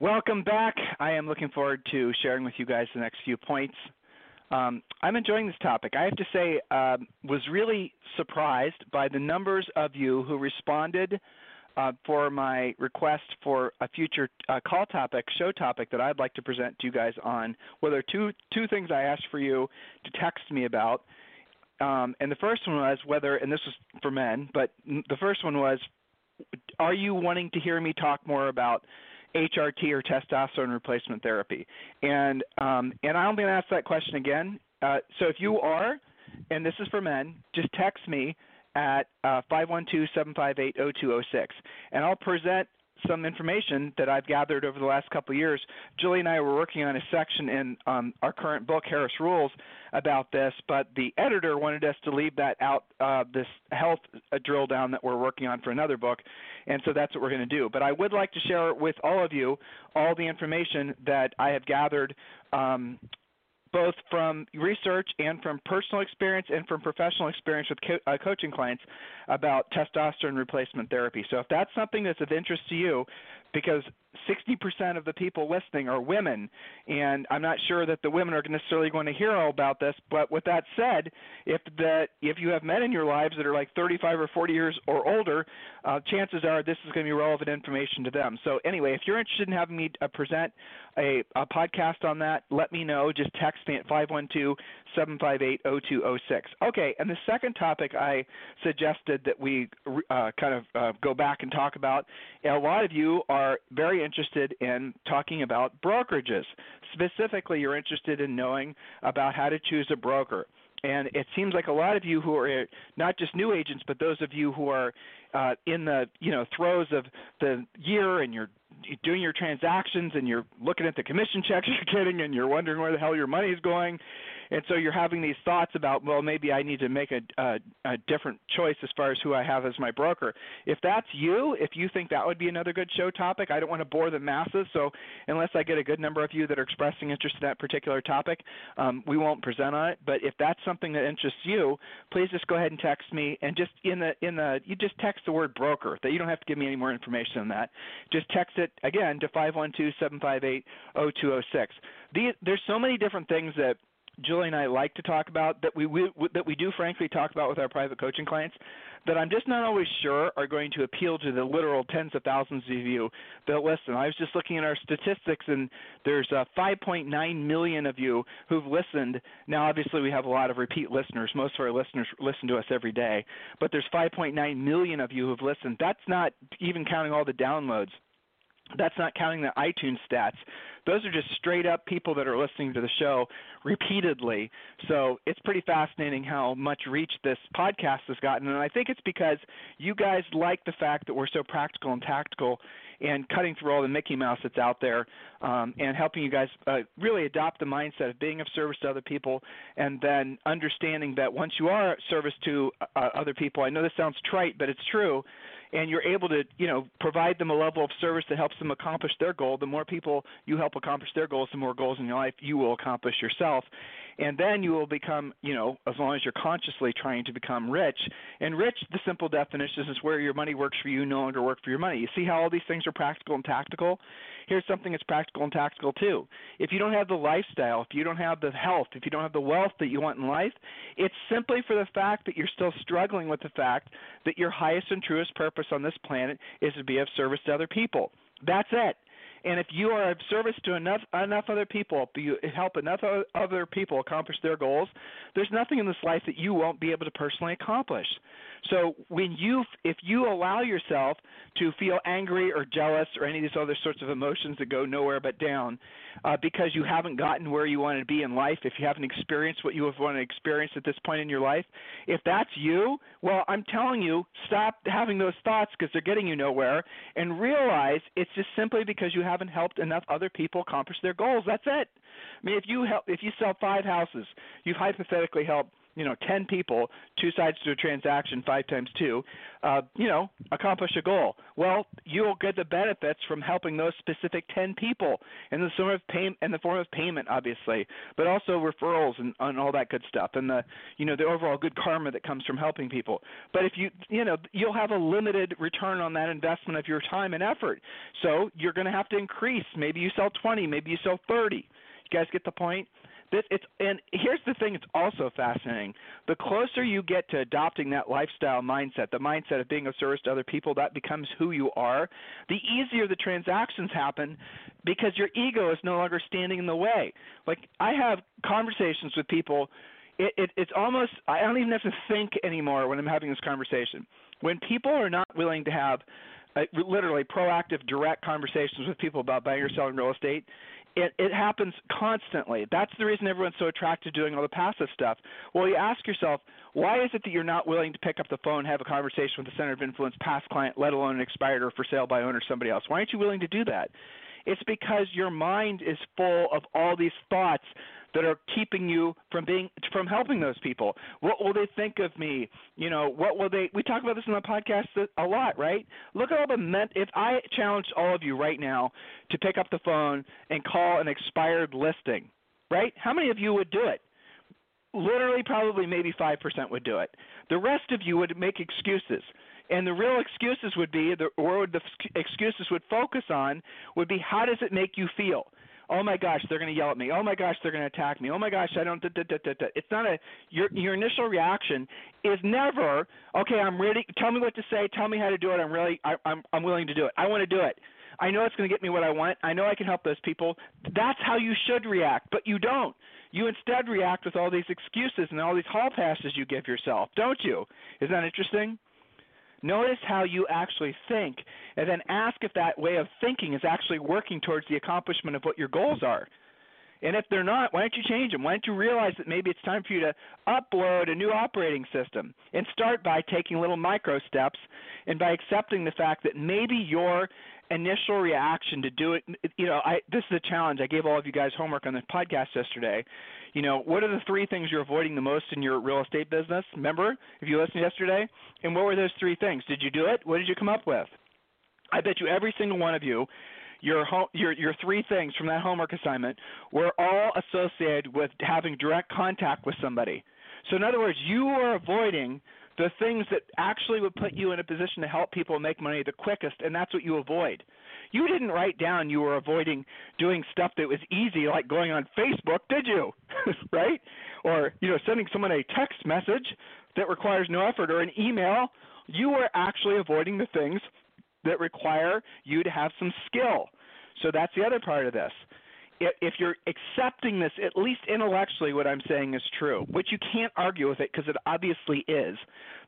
Welcome back. I am looking forward to sharing with you guys the next few points. Um, I'm enjoying this topic. I have to say, um, was really surprised by the numbers of you who responded uh, for my request for a future uh, call topic, show topic that I'd like to present to you guys on. Well, there are two two things I asked for you to text me about, um, and the first one was whether, and this was for men, but the first one was, are you wanting to hear me talk more about HRT or testosterone replacement therapy? And um, and I'm going to ask that question again. Uh, so if you are, and this is for men, just text me at uh, 512-758-0206, and I'll present some information that I've gathered over the last couple of years. Julie and I were working on a section in um, our current book, Harris Rules, about this, but the editor wanted us to leave that out, uh, this health uh, drill down that we're working on for another book, and so that's what we're going to do. But I would like to share with all of you all the information that I have gathered um, both from research and from personal experience and from professional experience with co- uh, coaching clients about testosterone replacement therapy. So if that's something that's of interest to you, because 60% of the people listening are women, and I'm not sure that the women are necessarily going to hear all about this. But with that said, if that if you have men in your lives that are like 35 or 40 years or older, uh, chances are this is going to be relevant information to them. So anyway, if you're interested in having me uh, present a, a podcast on that, let me know. Just text me at 512 758 0206. Okay, and the second topic I suggested that we uh, kind of uh, go back and talk about, a lot of you are very interested in talking about brokerages. Specifically, you're interested in knowing about how to choose a broker. And it seems like a lot of you who are not just new agents, but those of you who are uh, in the you know throes of the year and you're doing your transactions and you're looking at the commission checks you're getting and you're wondering where the hell your money is going and so you're having these thoughts about well maybe i need to make a, a, a different choice as far as who i have as my broker. If that's you if you think that would be another good show topic i don't want to bore the masses. So unless i get a good number of you that are expressing interest in that particular topic um, we won't present on it. But if that's something that interests you please just go ahead and text me. And just in the in the you just text the word broker. That you don't have to give me any more information than that. Just text it again to 512 758 0206 there's so many different things that Julie and I like to talk about that we, we that we do frankly talk about with our private coaching clients that I'm just not always sure are going to appeal to the literal tens of thousands of you that listen. I was just looking at our statistics and there's uh, 5.9 million of you who've listened. Now obviously we have a lot of repeat listeners. Most of our listeners listen to us every day, but there's 5.9 million of you who've listened. That's not even counting all the downloads. That's not counting the iTunes stats. Those are just straight up people that are listening to the show repeatedly. So it's pretty fascinating how much reach this podcast has gotten. And I think it's because you guys like the fact that we're so practical and tactical and cutting through all the Mickey Mouse that's out there um, and helping you guys uh, really adopt the mindset of being of service to other people and then understanding that once you are service to uh, other people, I know this sounds trite, but it's true and you're able to you know provide them a level of service that helps them accomplish their goal the more people you help accomplish their goals the more goals in your life you will accomplish yourself and then you will become you know as long as you're consciously trying to become rich and rich the simple definition is where your money works for you no longer work for your money you see how all these things are practical and tactical here's something that's practical and tactical too. If you don't have the lifestyle, if you don't have the health, if you don't have the wealth that you want in life, it's simply for the fact that you're still struggling with the fact that your highest and truest purpose on this planet is to be of service to other people. That's it. And if you are of service to enough enough other people, you help enough other people accomplish their goals, there's nothing in this life that you won't be able to personally accomplish. So when you if you allow yourself to feel angry or jealous or any of these other sorts of emotions that go nowhere but down, uh, because you haven't gotten where you want to be in life, if you haven't experienced what you have want to experience at this point in your life, if that's you, well, I'm telling you, stop having those thoughts because they're getting you nowhere, and realize it's just simply because you haven't helped enough other people accomplish their goals. That's it. I mean, if you help, if you sell five houses, you've hypothetically helped you know, 10 people, two sides to a transaction, five times two, uh, you know, accomplish a goal. Well, you'll get the benefits from helping those specific 10 people in the form of pay, in the form of payment, obviously, but also referrals and, and all that good stuff, and the, you know, the overall good karma that comes from helping people. But if you, you know, you'll have a limited return on that investment of your time and effort. So you're going to have to increase. Maybe you sell 20, maybe you sell 30. You guys get the point? This, it's and here's the thing it's also fascinating. The closer you get to adopting that lifestyle mindset the mindset of being of service to other people that becomes who you are the easier the transactions happen because your ego is no longer standing in the way. Like i have conversations with people. It, it it's almost i don't even have to think anymore when i'm having this conversation. When people are not willing to have uh, literally proactive direct conversations with people about buying or selling real estate it, it happens constantly. That's the reason everyone's so attracted to doing all the passive stuff. Well, you ask yourself, why is it that you're not willing to pick up the phone, have a conversation with a center of influence past client, let alone an expired or for sale by owner somebody else? Why aren't you willing to do that? It's because your mind is full of all these thoughts that are keeping you from being from helping those people. What will they think of me? You know, what will they? We talk about this in the podcast a lot, right? Look at all the ment. If I challenged all of you right now to pick up the phone and call an expired listing, right? How many of you would do it? Literally, probably maybe five percent would do it. The rest of you would make excuses. And the real excuses would be, or the excuses would focus on, would be how does it make you feel? Oh my gosh, they're going to yell at me. Oh my gosh, they're going to attack me. Oh my gosh, I don't. Da, da, da, da. It's not a your your initial reaction is never okay. I'm ready. Tell me what to say. Tell me how to do it. I'm really I, I'm I'm willing to do it. I want to do it. I know it's going to get me what I want. I know I can help those people. That's how you should react, but you don't. You instead react with all these excuses and all these hall passes you give yourself, don't you? Isn't that interesting? Notice how you actually think, and then ask if that way of thinking is actually working towards the accomplishment of what your goals are. And if they're not, why don't you change them? Why don't you realize that maybe it's time for you to upload a new operating system and start by taking little micro steps and by accepting the fact that maybe your initial reaction to do it you know i this is a challenge. I gave all of you guys homework on the podcast yesterday. You know what are the three things you're avoiding the most in your real estate business? Remember if you listened yesterday and what were those three things? Did you do it? What did you come up with? I bet you every single one of you your home, your your three things from that homework assignment were all associated with having direct contact with somebody. So in other words you are avoiding the things that actually would put you in a position to help people make money the quickest, and that's what you avoid. You didn't write down you were avoiding doing stuff that was easy, like going on Facebook, did you? right? Or you know, sending someone a text message that requires no effort, or an email. You were actually avoiding the things that require you to have some skill. So that's the other part of this if you're accepting this, at least intellectually, what I'm saying is true, which you can't argue with it because it obviously is,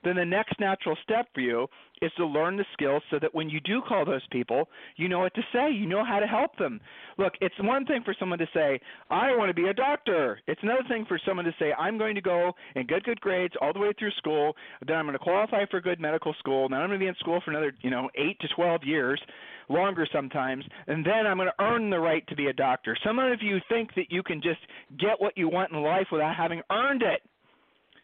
then the next natural step for you is to learn the skills so that when you do call those people, you know what to say, you know how to help them. Look, it's one thing for someone to say, I want to be a doctor. It's another thing for someone to say, I'm going to go and get good grades all the way through school, then I'm going to qualify for good medical school, then I'm going to be in school for another, you know, 8 to 12 years longer sometimes, and then I'm going to earn the right to be a doctor. Some of you think that you can just get what you want in life without having earned it.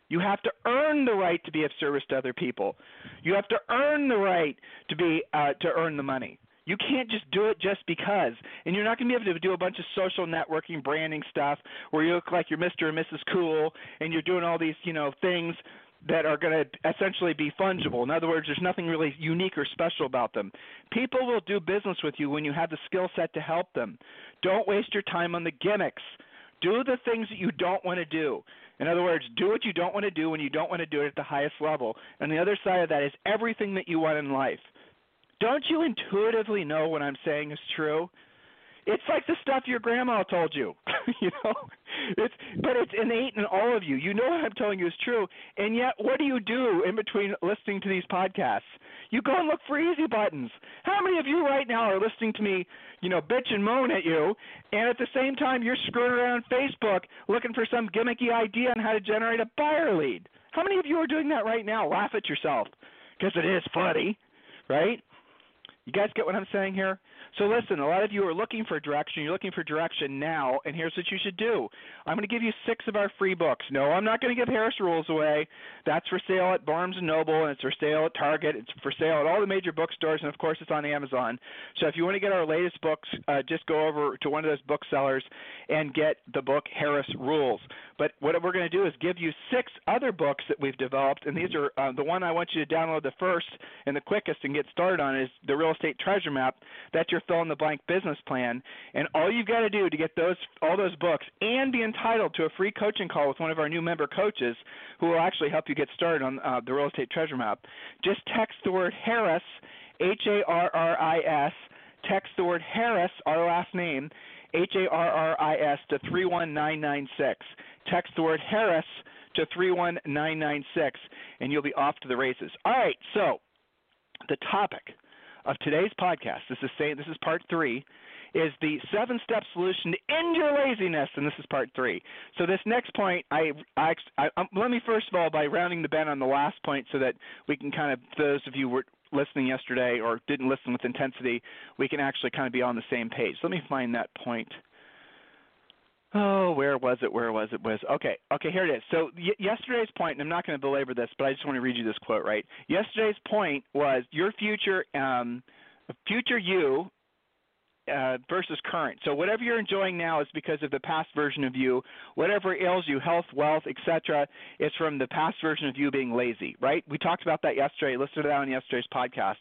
You have to earn the right to be of service to other people. You have to earn the right to be uh, to earn the money. You can't just do it just because. And you're not going to be able to do a bunch of social networking, branding stuff where you look like you're Mr. and Mrs. Cool and you're doing all these, you know, things that are going to essentially be fungible. In other words, there's nothing really unique or special about them. People will do business with you when you have the skill set to help them. Don't waste your time on the gimmicks. Do the things that you don't want to do. In other words, do what you don't want to do when you don't want to do it at the highest level. And the other side of that is everything that you want in life. Don't you intuitively know what I'm saying is true? It's like the stuff your grandma told you. you know, it's but it's innate in all of you. You know what I'm telling you is true, and yet what do you do in between listening to these podcasts? You go and look for easy buttons. How many of you right now are listening to me, you know, bitch and moan at you, and at the same time you're screwing around Facebook looking for some gimmicky idea on how to generate a buyer lead? How many of you are doing that right now? Laugh at yourself because it is funny, right? You guys get what I'm saying here? So listen, a lot of you are looking for direction. You're looking for direction now, and here's what you should do. I'm going to give you six of our free books. No, I'm not going to give Harris Rules away. That's for sale at Barnes Noble, and it's for sale at Target. It's for sale at all the major bookstores, and of course, it's on Amazon. So if you want to get our latest books, uh, just go over to one of those booksellers and get the book Harris Rules. But what we're going to do is give you six other books that we've developed, and these are uh, the one I want you to download the first and the quickest and get started on is the Real Estate Treasure Map. That's your fill in the blank business plan, and all you've got to do to get those all those books and be entitled to a free coaching call with one of our new member coaches, who will actually help you get started on uh, the Real Estate Treasure Map. Just text the word Harris, H A R R I S. Text the word Harris, our last name, H A R R I S, to 31996 text the word Harris to 31996, and you'll be off to the races. All right, so the topic of today's podcast, this is saying this is part three, is the seven step solution to end your laziness, and this is part three. So this next point, I, I, I um, let me first of all by rounding the bend on the last point, so that we can kind of those of you were listening yesterday or didn't listen with intensity, we can actually kind of be on the same page. Let me find that point. Oh, where was it? Where was it? Was okay. Okay, here it is. So y- yesterday's point, and I'm not going to belabor this, but I just want to read you this quote. Right. Yesterday's point was your future, um, future you uh, versus current. So whatever you're enjoying now is because of the past version of you. Whatever ails you, health, wealth, etc., is from the past version of you being lazy, right? We talked about that yesterday. Listen to that on yesterday's podcast.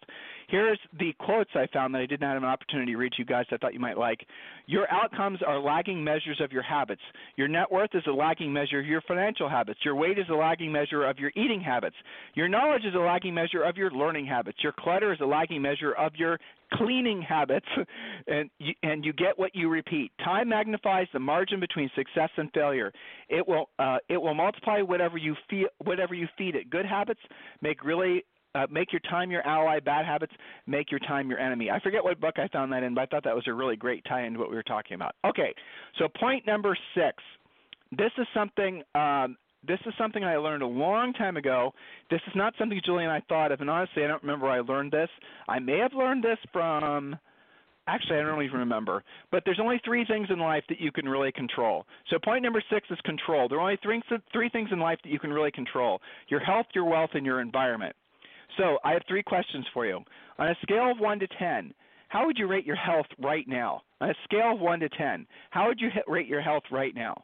Here's the quotes I found that I did not have an opportunity to read to you guys. I thought you might like. Your outcomes are lagging measures of your habits. Your net worth is a lagging measure of your financial habits. Your weight is a lagging measure of your eating habits. Your knowledge is a lagging measure of your learning habits. Your clutter is a lagging measure of your cleaning habits and you, and you get what you repeat time magnifies the margin between success and failure it will uh, it will multiply whatever you feel whatever you feed it good habits make really uh, make your time your ally. Bad habits make your time your enemy. I forget what book I found that in, but I thought that was a really great tie into what we were talking about. Okay, so point number six. This is something um, this is something I learned a long time ago. This is not something Julie and I thought of, and honestly, I don't remember where I learned this. I may have learned this from. Actually, I don't even remember. But there's only three things in life that you can really control. So point number six is control. There are only three, three things in life that you can really control: your health, your wealth, and your environment. So I have three questions for you. On a scale of one to ten, how would you rate your health right now? On a scale of one to ten, how would you rate your health right now?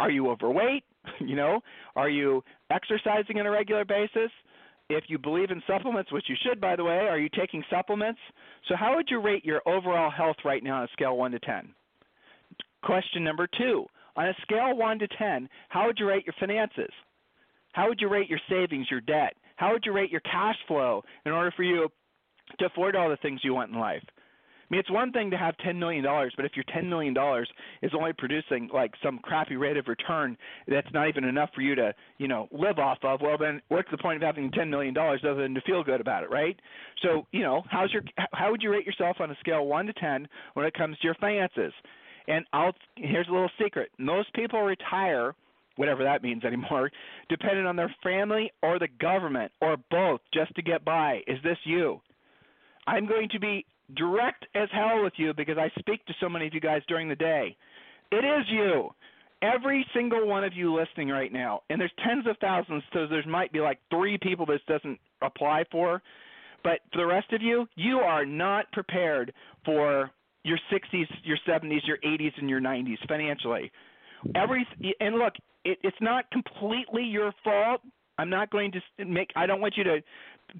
Are you overweight? you know, are you exercising on a regular basis? If you believe in supplements, which you should, by the way, are you taking supplements? So, how would you rate your overall health right now on a scale of 1 to 10? Question number two On a scale 1 to 10, how would you rate your finances? How would you rate your savings, your debt? How would you rate your cash flow in order for you to afford all the things you want in life? I mean, it's one thing to have $10 million, but if your $10 million is only producing like some crappy rate of return that's not even enough for you to, you know, live off of, well, then what's the point of having $10 million other than to feel good about it, right? So, you know, how's your, how would you rate yourself on a scale 1 to 10 when it comes to your finances? And I'll, here's a little secret. Most people retire whatever that means anymore, dependent on their family or the government or both just to get by. Is this you? I'm going to be direct as hell with you because I speak to so many of you guys during the day. It is you. Every single one of you listening right now, and there's tens of thousands, so there might be like three people this doesn't apply for. But for the rest of you, you are not prepared for your 60s, your 70s, your 80s, and your 90s financially. Every and look, it, it's not completely your fault. I'm not going to make. I don't want you to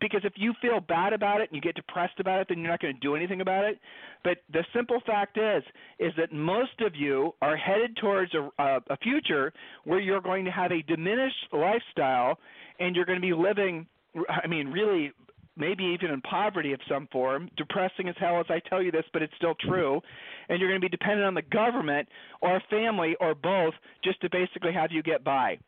because if you feel bad about it and you get depressed about it, then you're not going to do anything about it. But the simple fact is, is that most of you are headed towards a, a, a future where you're going to have a diminished lifestyle, and you're going to be living. I mean, really maybe even in poverty of some form, depressing as hell as I tell you this, but it's still true, and you're going to be dependent on the government or family or both just to basically have you get by.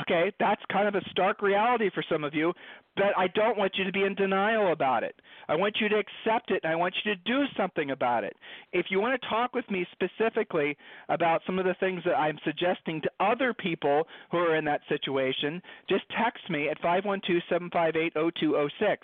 Okay, that's kind of a stark reality for some of you, but I don't want you to be in denial about it. I want you to accept it and I want you to do something about it. If you want to talk with me specifically about some of the things that I'm suggesting to other people who are in that situation, just text me at 512-758-0206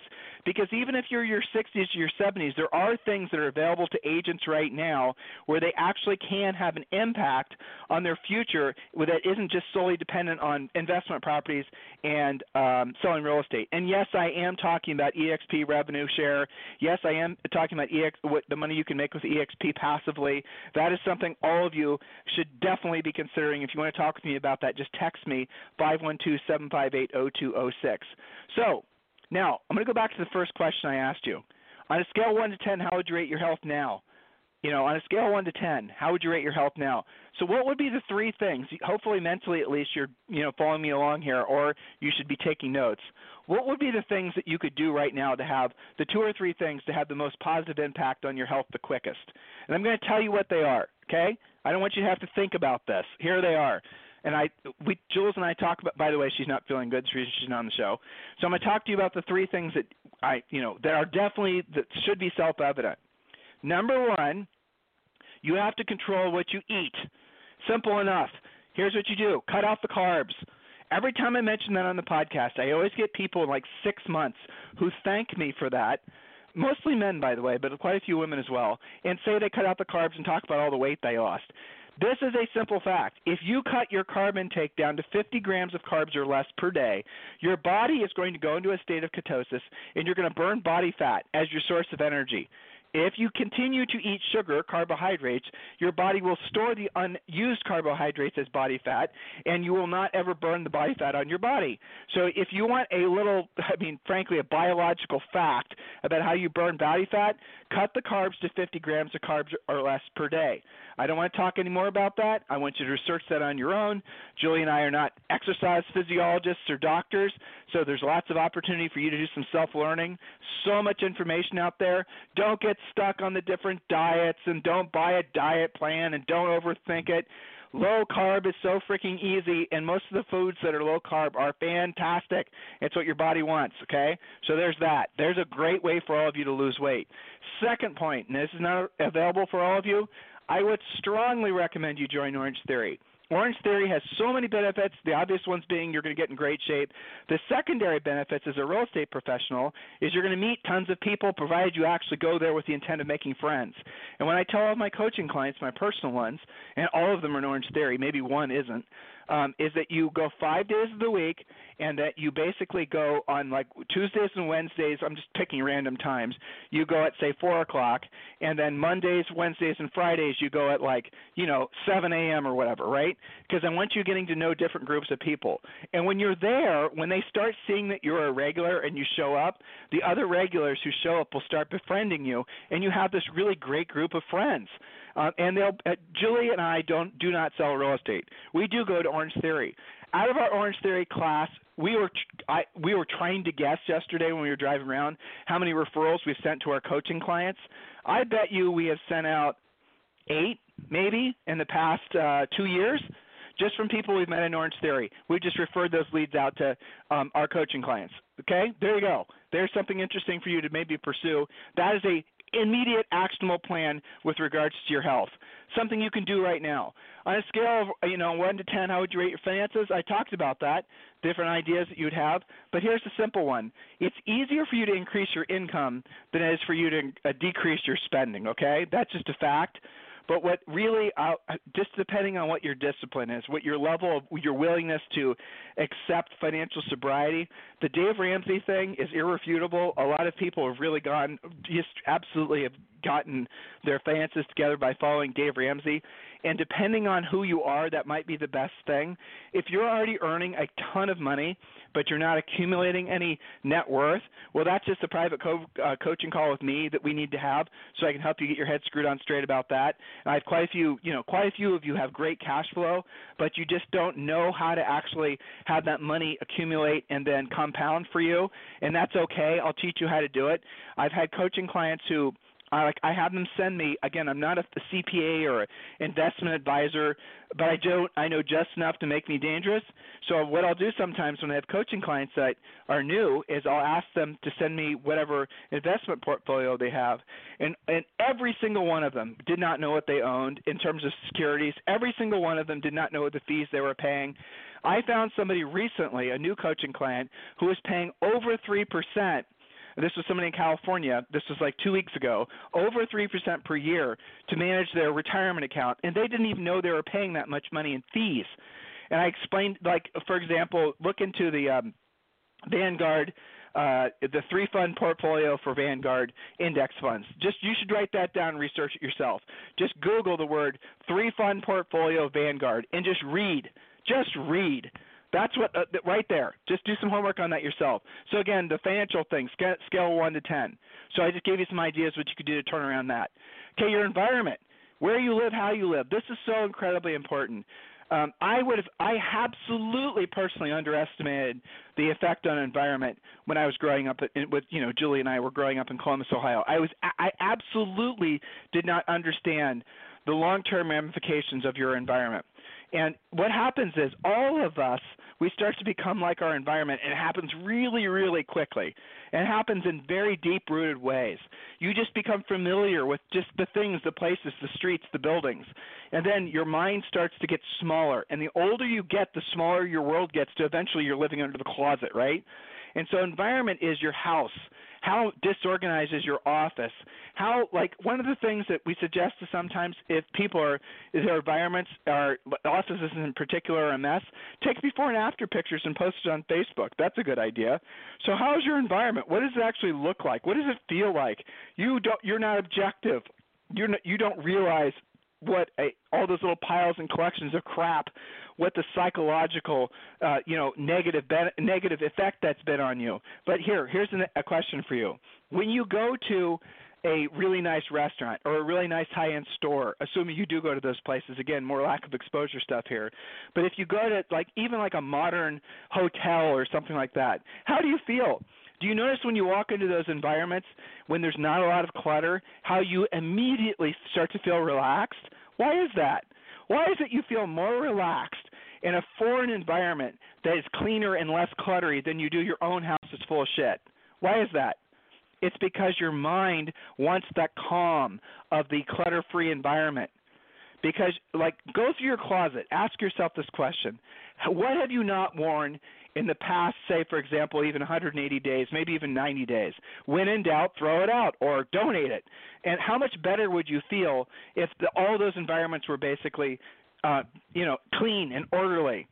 because even if you're your 60s or your 70s, there are things that are available to agents right now where they actually can have an impact on their future that isn't just solely dependent on investment properties and um, selling real estate. And yes, I am talking about EXP revenue share. Yes, I am talking about EX, what the money you can make with EXP passively. That is something all of you should definitely be considering. If you want to talk with me about that, just text me 512-758-0206. So now I'm going to go back to the first question I asked you. On a scale of one to ten, how would you rate your health now? You know, on a scale of one to ten, how would you rate your health now? So, what would be the three things? Hopefully, mentally at least, you're you know following me along here, or you should be taking notes. What would be the things that you could do right now to have the two or three things to have the most positive impact on your health the quickest? And I'm going to tell you what they are. Okay? I don't want you to have to think about this. Here they are. And I, we, Jules and I talk about. By the way, she's not feeling good. She's not on the show. So I'm going to talk to you about the three things that I, you know, that are definitely that should be self-evident. Number one, you have to control what you eat. Simple enough. Here's what you do cut off the carbs. Every time I mention that on the podcast, I always get people in like six months who thank me for that. Mostly men, by the way, but quite a few women as well, and say they cut out the carbs and talk about all the weight they lost. This is a simple fact. If you cut your carb intake down to 50 grams of carbs or less per day, your body is going to go into a state of ketosis and you're going to burn body fat as your source of energy. If you continue to eat sugar, carbohydrates, your body will store the unused carbohydrates as body fat, and you will not ever burn the body fat on your body. So, if you want a little, I mean, frankly, a biological fact about how you burn body fat, cut the carbs to 50 grams of carbs or less per day. I don't want to talk any more about that. I want you to research that on your own. Julie and I are not exercise physiologists or doctors, so there's lots of opportunity for you to do some self learning. So much information out there. Don't get stuck on the different diets and don't buy a diet plan and don't overthink it. Low carb is so freaking easy, and most of the foods that are low carb are fantastic. It's what your body wants, okay? So there's that. There's a great way for all of you to lose weight. Second point, and this is not available for all of you, I would strongly recommend you join Orange Theory. Orange Theory has so many benefits, the obvious ones being you're going to get in great shape. The secondary benefits as a real estate professional is you're going to meet tons of people provided you actually go there with the intent of making friends. And when I tell all my coaching clients, my personal ones, and all of them are in Orange Theory, maybe one isn't, um, is that you go five days of the week and that you basically go on like Tuesdays and Wednesdays. I'm just picking random times. You go at say four o'clock, and then Mondays, Wednesdays, and Fridays you go at like you know 7 a.m. or whatever, right? Because I want you getting to know different groups of people. And when you're there, when they start seeing that you're a regular and you show up, the other regulars who show up will start befriending you, and you have this really great group of friends. Uh, and they'll uh, Julie and I don't do not sell real estate. We do go to Orange Theory. Out of our Orange Theory class, we were I, we were trying to guess yesterday when we were driving around how many referrals we've sent to our coaching clients. I bet you we have sent out eight, maybe, in the past uh, two years, just from people we've met in Orange Theory. We just referred those leads out to um, our coaching clients. Okay, there you go. There's something interesting for you to maybe pursue. That is a immediate actionable plan with regards to your health. Something you can do right now. On a scale of you know one to ten, how would you rate your finances? I talked about that, different ideas that you'd have. But here's the simple one: it's easier for you to increase your income than it is for you to uh, decrease your spending. Okay, that's just a fact. But what really, uh, just depending on what your discipline is, what your level of your willingness to accept financial sobriety, the Dave Ramsey thing is irrefutable. A lot of people have really gone, just absolutely have gotten their finances together by following Dave Ramsey. And depending on who you are, that might be the best thing. If you're already earning a ton of money, but you're not accumulating any net worth, well, that's just a private co- uh, coaching call with me that we need to have, so I can help you get your head screwed on straight about that. And I have quite a few, you know, quite a few of you have great cash flow, but you just don't know how to actually have that money accumulate and then compound for you, and that's okay. I'll teach you how to do it. I've had coaching clients who I like I have them send me again. I'm not a, a CPA or investment advisor, but I don't I know just enough to make me dangerous. So what I'll do sometimes when I have coaching clients that are new is I'll ask them to send me whatever investment portfolio they have, and and every single one of them did not know what they owned in terms of securities. Every single one of them did not know what the fees they were paying. I found somebody recently, a new coaching client, who was paying over three percent this was somebody in California, this was like two weeks ago, over 3% per year to manage their retirement account. And they didn't even know they were paying that much money in fees. And I explained, like, for example, look into the um, Vanguard. Uh, the three fund portfolio for Vanguard index funds. Just you should write that down and research it yourself. Just Google the word three fund portfolio Vanguard and just read. Just read that's what uh, right there. Just do some homework on that yourself. So again, the financial thing, scale, scale one to ten. So I just gave you some ideas what you could do to turn around that. Okay, your environment, where you live, how you live. This is so incredibly important. Um, I would have, I absolutely personally underestimated the effect on environment when I was growing up in, with, you know, Julie and I were growing up in Columbus, Ohio. I was, I absolutely did not understand the long-term ramifications of your environment. And what happens is all of us, we start to become like our environment, and it happens really, really quickly. And it happens in very deep rooted ways. You just become familiar with just the things, the places, the streets, the buildings. And then your mind starts to get smaller. And the older you get, the smaller your world gets to eventually you're living under the closet, right? And so environment is your house how disorganized is your office? How like one of the things that we suggest to sometimes if people are is their environments are offices in particular are a mess take before and after pictures and post it on facebook. That's a good idea. So how's your environment? What does it actually look like? What does it feel like? You don't you're not objective. You're not, you don't realize what a, all those little piles and collections of crap what the psychological uh, you know negative ben- negative effect that's been on you. But here here's an, a question for you. When you go to a really nice restaurant or a really nice high end store, assuming you do go to those places, again, more lack of exposure stuff here. But if you go to like even like a modern hotel or something like that, how do you feel? Do you notice when you walk into those environments when there's not a lot of clutter, how you immediately start to feel relaxed? Why is that? Why is it you feel more relaxed in a foreign environment that is cleaner and less cluttery than you do your own house that's full of shit? Why is that? It's because your mind wants that calm of the clutter free environment. Because, like, go through your closet, ask yourself this question What have you not worn in the past, say, for example, even 180 days, maybe even 90 days. When in doubt, throw it out or donate it. And how much better would you feel if the, all those environments were basically, uh, you know, clean and orderly?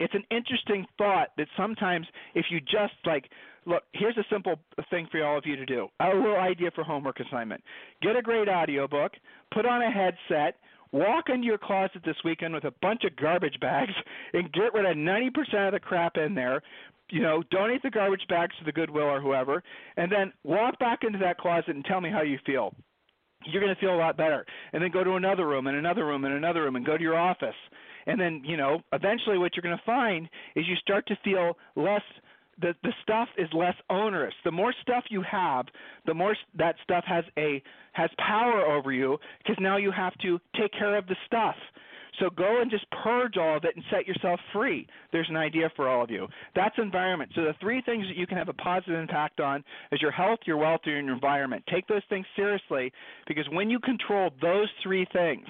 It's an interesting thought that sometimes if you just like look, here's a simple thing for all of you to do. A little idea for homework assignment. Get a great audiobook, put on a headset, walk into your closet this weekend with a bunch of garbage bags and get rid of 90% of the crap in there. You know, donate the garbage bags to the Goodwill or whoever, and then walk back into that closet and tell me how you feel. You're going to feel a lot better. And then go to another room and another room and another room and go to your office. And then, you know, eventually what you're going to find is you start to feel less the the stuff is less onerous. The more stuff you have, the more that stuff has a has power over you because now you have to take care of the stuff. So go and just purge all of it and set yourself free. There's an idea for all of you. That's environment. So the three things that you can have a positive impact on is your health, your wealth, and your environment. Take those things seriously because when you control those three things,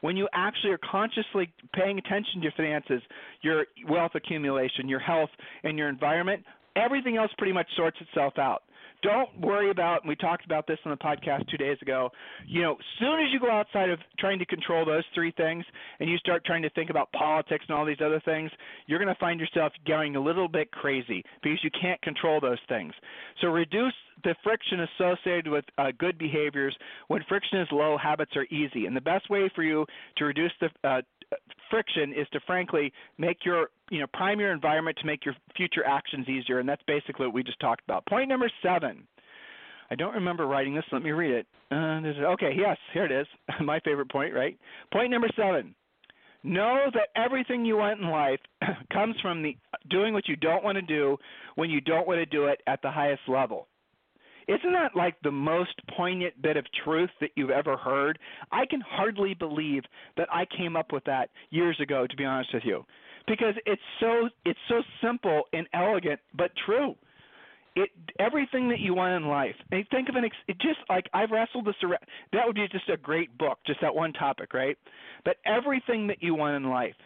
when you actually are consciously paying attention to your finances, your wealth accumulation, your health, and your environment, everything else pretty much sorts itself out. Don't worry about. And we talked about this on the podcast two days ago. You know, soon as you go outside of trying to control those three things, and you start trying to think about politics and all these other things, you're going to find yourself going a little bit crazy because you can't control those things. So reduce the friction associated with uh, good behaviors. When friction is low, habits are easy. And the best way for you to reduce the uh, friction is to frankly make your you know prime your environment to make your future actions easier and that's basically what we just talked about. Point number seven. I don't remember writing this. Let me read it. Uh, okay yes here it is. My favorite point right? Point number seven. Know that everything you want in life comes from the doing what you don't want to do when you don't want to do it at the highest level. Isn't that like the most poignant bit of truth that you've ever heard? I can hardly believe that I came up with that years ago to be honest with you. Because it's so it's so simple and elegant but true. It everything that you want in life. And think of an ex, it just like I've wrestled this around. That would be just a great book, just that one topic, right? But everything that you want in life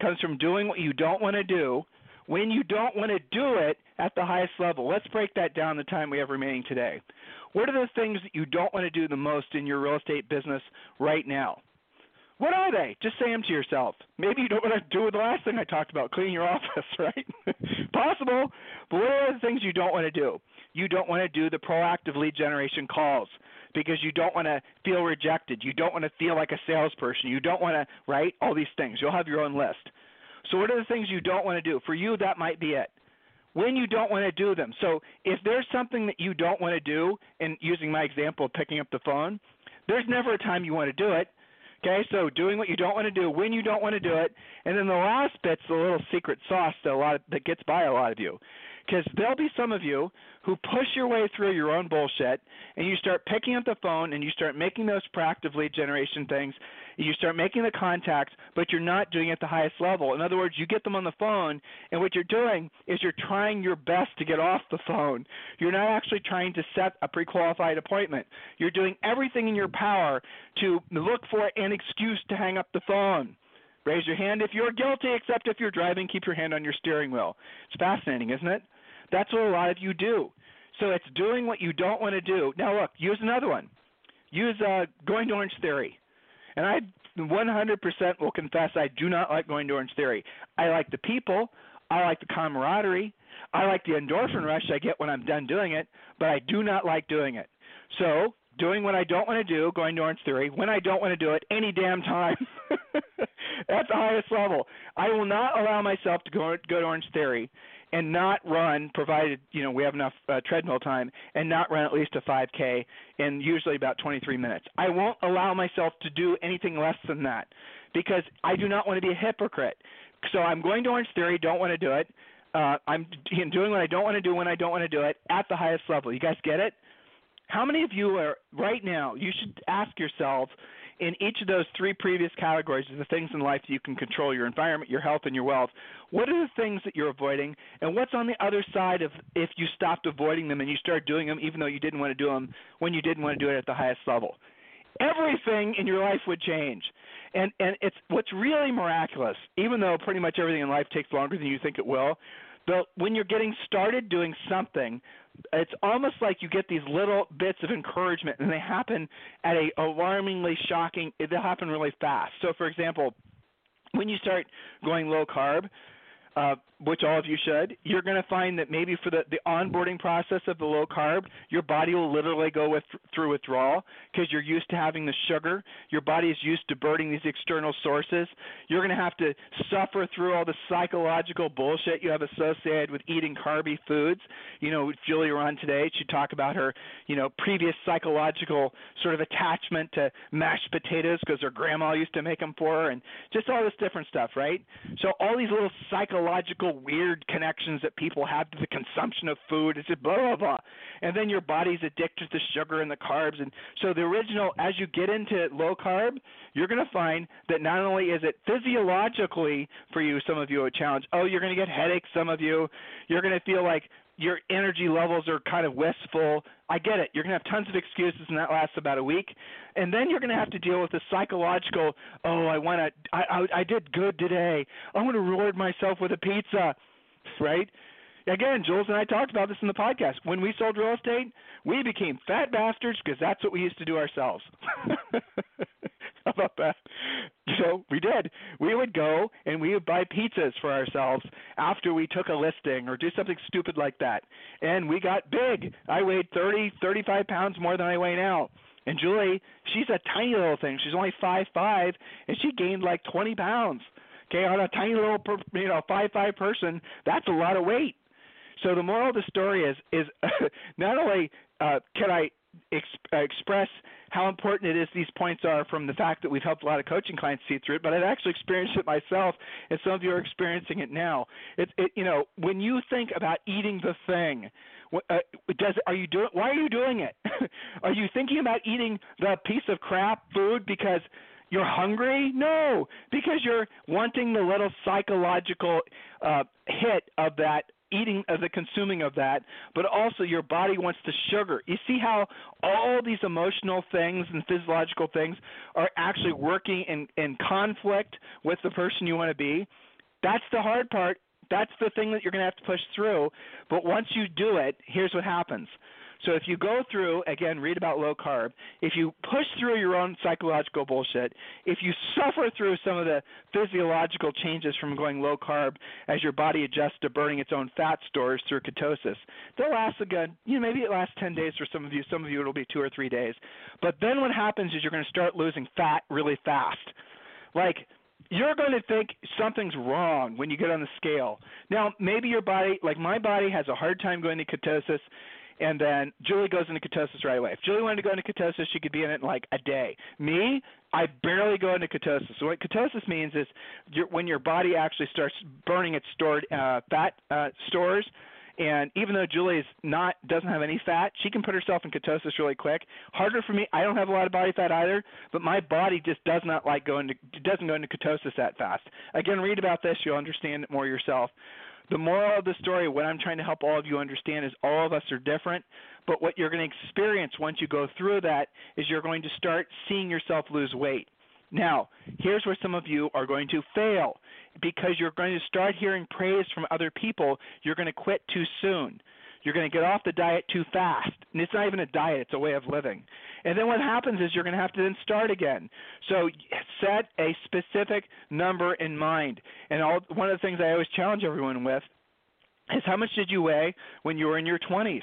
comes from doing what you don't want to do when you don't want to do it at the highest level. Let's break that down the time we have remaining today. What are the things that you don't want to do the most in your real estate business right now? What are they? Just say them to yourself. Maybe you don't want to do the last thing I talked about, cleaning your office, right? Possible. But what are the things you don't want to do? You don't want to do the proactive lead generation calls because you don't want to feel rejected. You don't want to feel like a salesperson. You don't want to, right? All these things. You'll have your own list. So, what are the things you don't want to do? For you, that might be it. When you don't want to do them. So, if there's something that you don't want to do, and using my example of picking up the phone, there's never a time you want to do it. Okay, so doing what you don't want to do when you don't want to do it, and then the last bit's the little secret sauce that a lot of, that gets by a lot of you because there'll be some of you who push your way through your own bullshit and you start picking up the phone and you start making those proactive lead generation things. You start making the contacts but you're not doing it at the highest level. In other words you get them on the phone and what you're doing is you're trying your best to get off the phone. You're not actually trying to set a pre-qualified appointment. You're doing everything in your power to look for an excuse to hang up the phone. Raise your hand if you're guilty, except if you're driving, keep your hand on your steering wheel. It's fascinating, isn't it? That's what a lot of you do. So it's doing what you don't want to do. Now, look, use another one. Use uh, going to Orange Theory. And I 100% will confess I do not like going to Orange Theory. I like the people. I like the camaraderie. I like the endorphin rush I get when I'm done doing it, but I do not like doing it. So doing what I don't want to do, going to Orange Theory, when I don't want to do it, any damn time. That's the highest level. I will not allow myself to go, go to Orange Theory and not run, provided you know we have enough uh, treadmill time, and not run at least a 5K in usually about 23 minutes. I won't allow myself to do anything less than that because I do not want to be a hypocrite. So I'm going to Orange Theory, don't want to do it. Uh, I'm doing what I don't want to do when I don't want to do it at the highest level. You guys get it? How many of you are right now? You should ask yourself in each of those three previous categories the things in life that you can control your environment, your health, and your wealth. What are the things that you're avoiding, and what's on the other side of if you stopped avoiding them and you start doing them even though you didn't want to do them when you didn't want to do it at the highest level? Everything in your life would change. And and it's what's really miraculous, even though pretty much everything in life takes longer than you think it will. The, when you're getting started doing something, it's almost like you get these little bits of encouragement, and they happen at a alarmingly shocking. They happen really fast. So, for example, when you start going low carb, uh, which all of you should, you're going to find that maybe for the, the onboarding process of the low carb, your body will literally go with, through withdrawal because you're used to having the sugar. Your body is used to burning these external sources. You're going to have to suffer through all the psychological bullshit you have associated with eating carby foods. You know, Julia on today, she talked about her, you know, previous psychological sort of attachment to mashed potatoes because her grandma used to make them for her and just all this different stuff, right? So all these little psychological weird connections that people have to the consumption of food. It's just blah blah blah, and then your body's addicted to sugar and the carbs. And so the original, as you get into low carb, you're going to find that not only is it physiologically for you, some of you a challenge. Oh, you're going to get headaches. Some of you, you're going to feel like your energy levels are kind of wistful. I get it. You're going to have tons of excuses, and that lasts about a week. And then you're going to have to deal with the psychological. Oh, I want to. I, I I did good today. I want to reward myself with a pizza, right? Again, Jules and I talked about this in the podcast. When we sold real estate, we became fat bastards because that's what we used to do ourselves. About that? So we did. We would go and we would buy pizzas for ourselves after we took a listing or do something stupid like that. And we got big. I weighed 30, 35 pounds more than I weigh now. And Julie, she's a tiny little thing. She's only five five, and she gained like 20 pounds. Okay, on a tiny little, you know, five five person, that's a lot of weight. So the moral of the story is is not only uh, can I express how important it is these points are from the fact that we've helped a lot of coaching clients see through it, but I've actually experienced it myself, and some of you are experiencing it now. It's it, you know when you think about eating the thing. Uh, does are you doing? Why are you doing it? are you thinking about eating the piece of crap food because you're hungry? No, because you're wanting the little psychological uh, hit of that eating of the consuming of that, but also your body wants the sugar. You see how all these emotional things and physiological things are actually working in, in conflict with the person you want to be? That's the hard part. That's the thing that you're going to have to push through. But once you do it, here's what happens so if you go through, again, read about low carb, if you push through your own psychological bullshit, if you suffer through some of the physiological changes from going low carb as your body adjusts to burning its own fat stores through ketosis, they'll last a good, you know, maybe it lasts 10 days for some of you. Some of you it'll be two or three days. But then what happens is you're going to start losing fat really fast. Like, you're going to think something's wrong when you get on the scale. Now, maybe your body, like my body, has a hard time going to ketosis and then Julie goes into ketosis right away. If Julie wanted to go into ketosis, she could be in it in like a day. Me, I barely go into ketosis. So what ketosis means is you're, when your body actually starts burning its stored uh, fat uh, stores. And even though Julie is not doesn't have any fat, she can put herself in ketosis really quick. Harder for me. I don't have a lot of body fat either, but my body just does not like going to doesn't go into ketosis that fast. Again, read about this. You'll understand it more yourself. The moral of the story, what I'm trying to help all of you understand, is all of us are different. But what you're going to experience once you go through that is you're going to start seeing yourself lose weight. Now, here's where some of you are going to fail because you're going to start hearing praise from other people. You're going to quit too soon. You're going to get off the diet too fast. And it's not even a diet, it's a way of living. And then what happens is you're going to have to then start again. So set a specific number in mind. And all, one of the things I always challenge everyone with is how much did you weigh when you were in your 20s?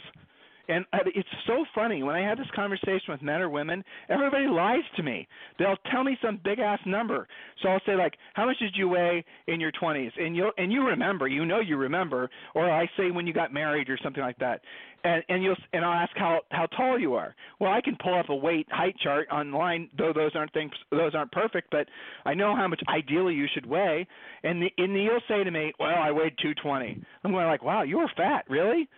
And uh, it's so funny when I have this conversation with men or women, everybody lies to me. They'll tell me some big ass number. So I'll say like, "How much did you weigh in your 20s?" And you and you remember, you know you remember, or I say when you got married or something like that. And and you'll and I'll ask how how tall you are. Well, I can pull up a weight height chart online, though those aren't things those aren't perfect, but I know how much ideally you should weigh. And the, and you'll say to me, "Well, I weighed 220." I'm going like, "Wow, you were fat, really?"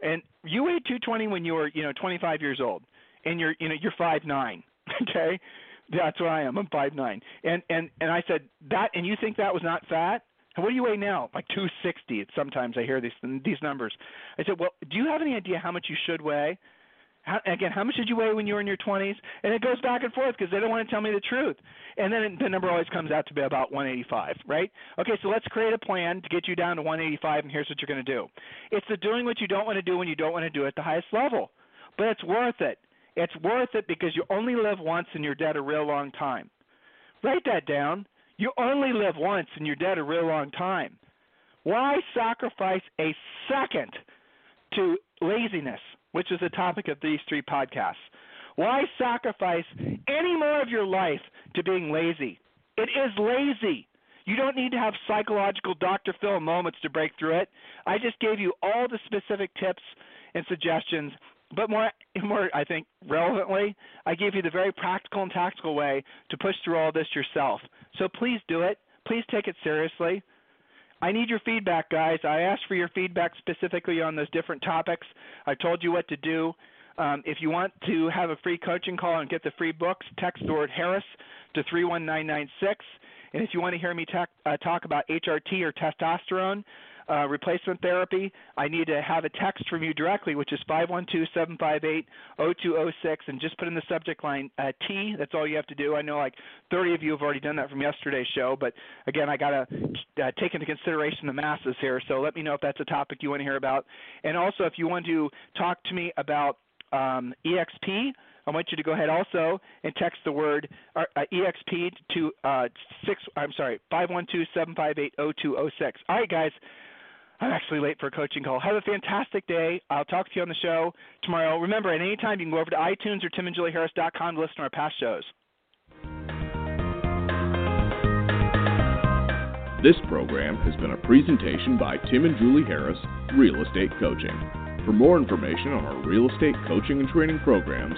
And you weighed 220 when you were, you know, 25 years old, and you're, you know, you're five nine. Okay, that's what I am. I'm five nine. And and and I said that, and you think that was not fat? And what do you weigh now? Like 260. Sometimes I hear these these numbers. I said, well, do you have any idea how much you should weigh? How, again, how much did you weigh when you were in your 20s? And it goes back and forth because they don't want to tell me the truth. And then the number always comes out to be about 185, right? Okay, so let's create a plan to get you down to 185, and here's what you're going to do. It's the doing what you don't want to do when you don't want to do it at the highest level. But it's worth it. It's worth it because you only live once and you're dead a real long time. Write that down. You only live once and you're dead a real long time. Why sacrifice a second to laziness? Which is the topic of these three podcasts. Why sacrifice any more of your life to being lazy? It is lazy. You don't need to have psychological Dr. Phil moments to break through it. I just gave you all the specific tips and suggestions, but more, more I think, relevantly, I gave you the very practical and tactical way to push through all this yourself. So please do it. Please take it seriously. I need your feedback, guys. I asked for your feedback specifically on those different topics. I told you what to do. Um, if you want to have a free coaching call and get the free books, text the word Harris to 31996. And if you want to hear me talk, uh, talk about HRT or testosterone, uh, replacement therapy, I need to have a text from you directly, which is 512-758-0206, and just put in the subject line uh, T. That's all you have to do. I know like 30 of you have already done that from yesterday's show, but again, I got to uh, take into consideration the masses here. So let me know if that's a topic you want to hear about. And also, if you want to talk to me about um, EXP, I want you to go ahead also and text the word uh, EXP to uh, six. I'm sorry, five one two seven five eight zero two zero six. All right, guys. I'm actually late for a coaching call. Have a fantastic day. I'll talk to you on the show tomorrow. Remember, at any time, you can go over to iTunes or timandjulieharris.com to listen to our past shows. This program has been a presentation by Tim and Julie Harris, Real Estate Coaching. For more information on our real estate coaching and training programs,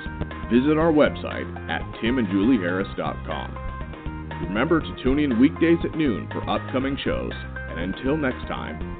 visit our website at timandjulieharris.com. Remember to tune in weekdays at noon for upcoming shows, and until next time,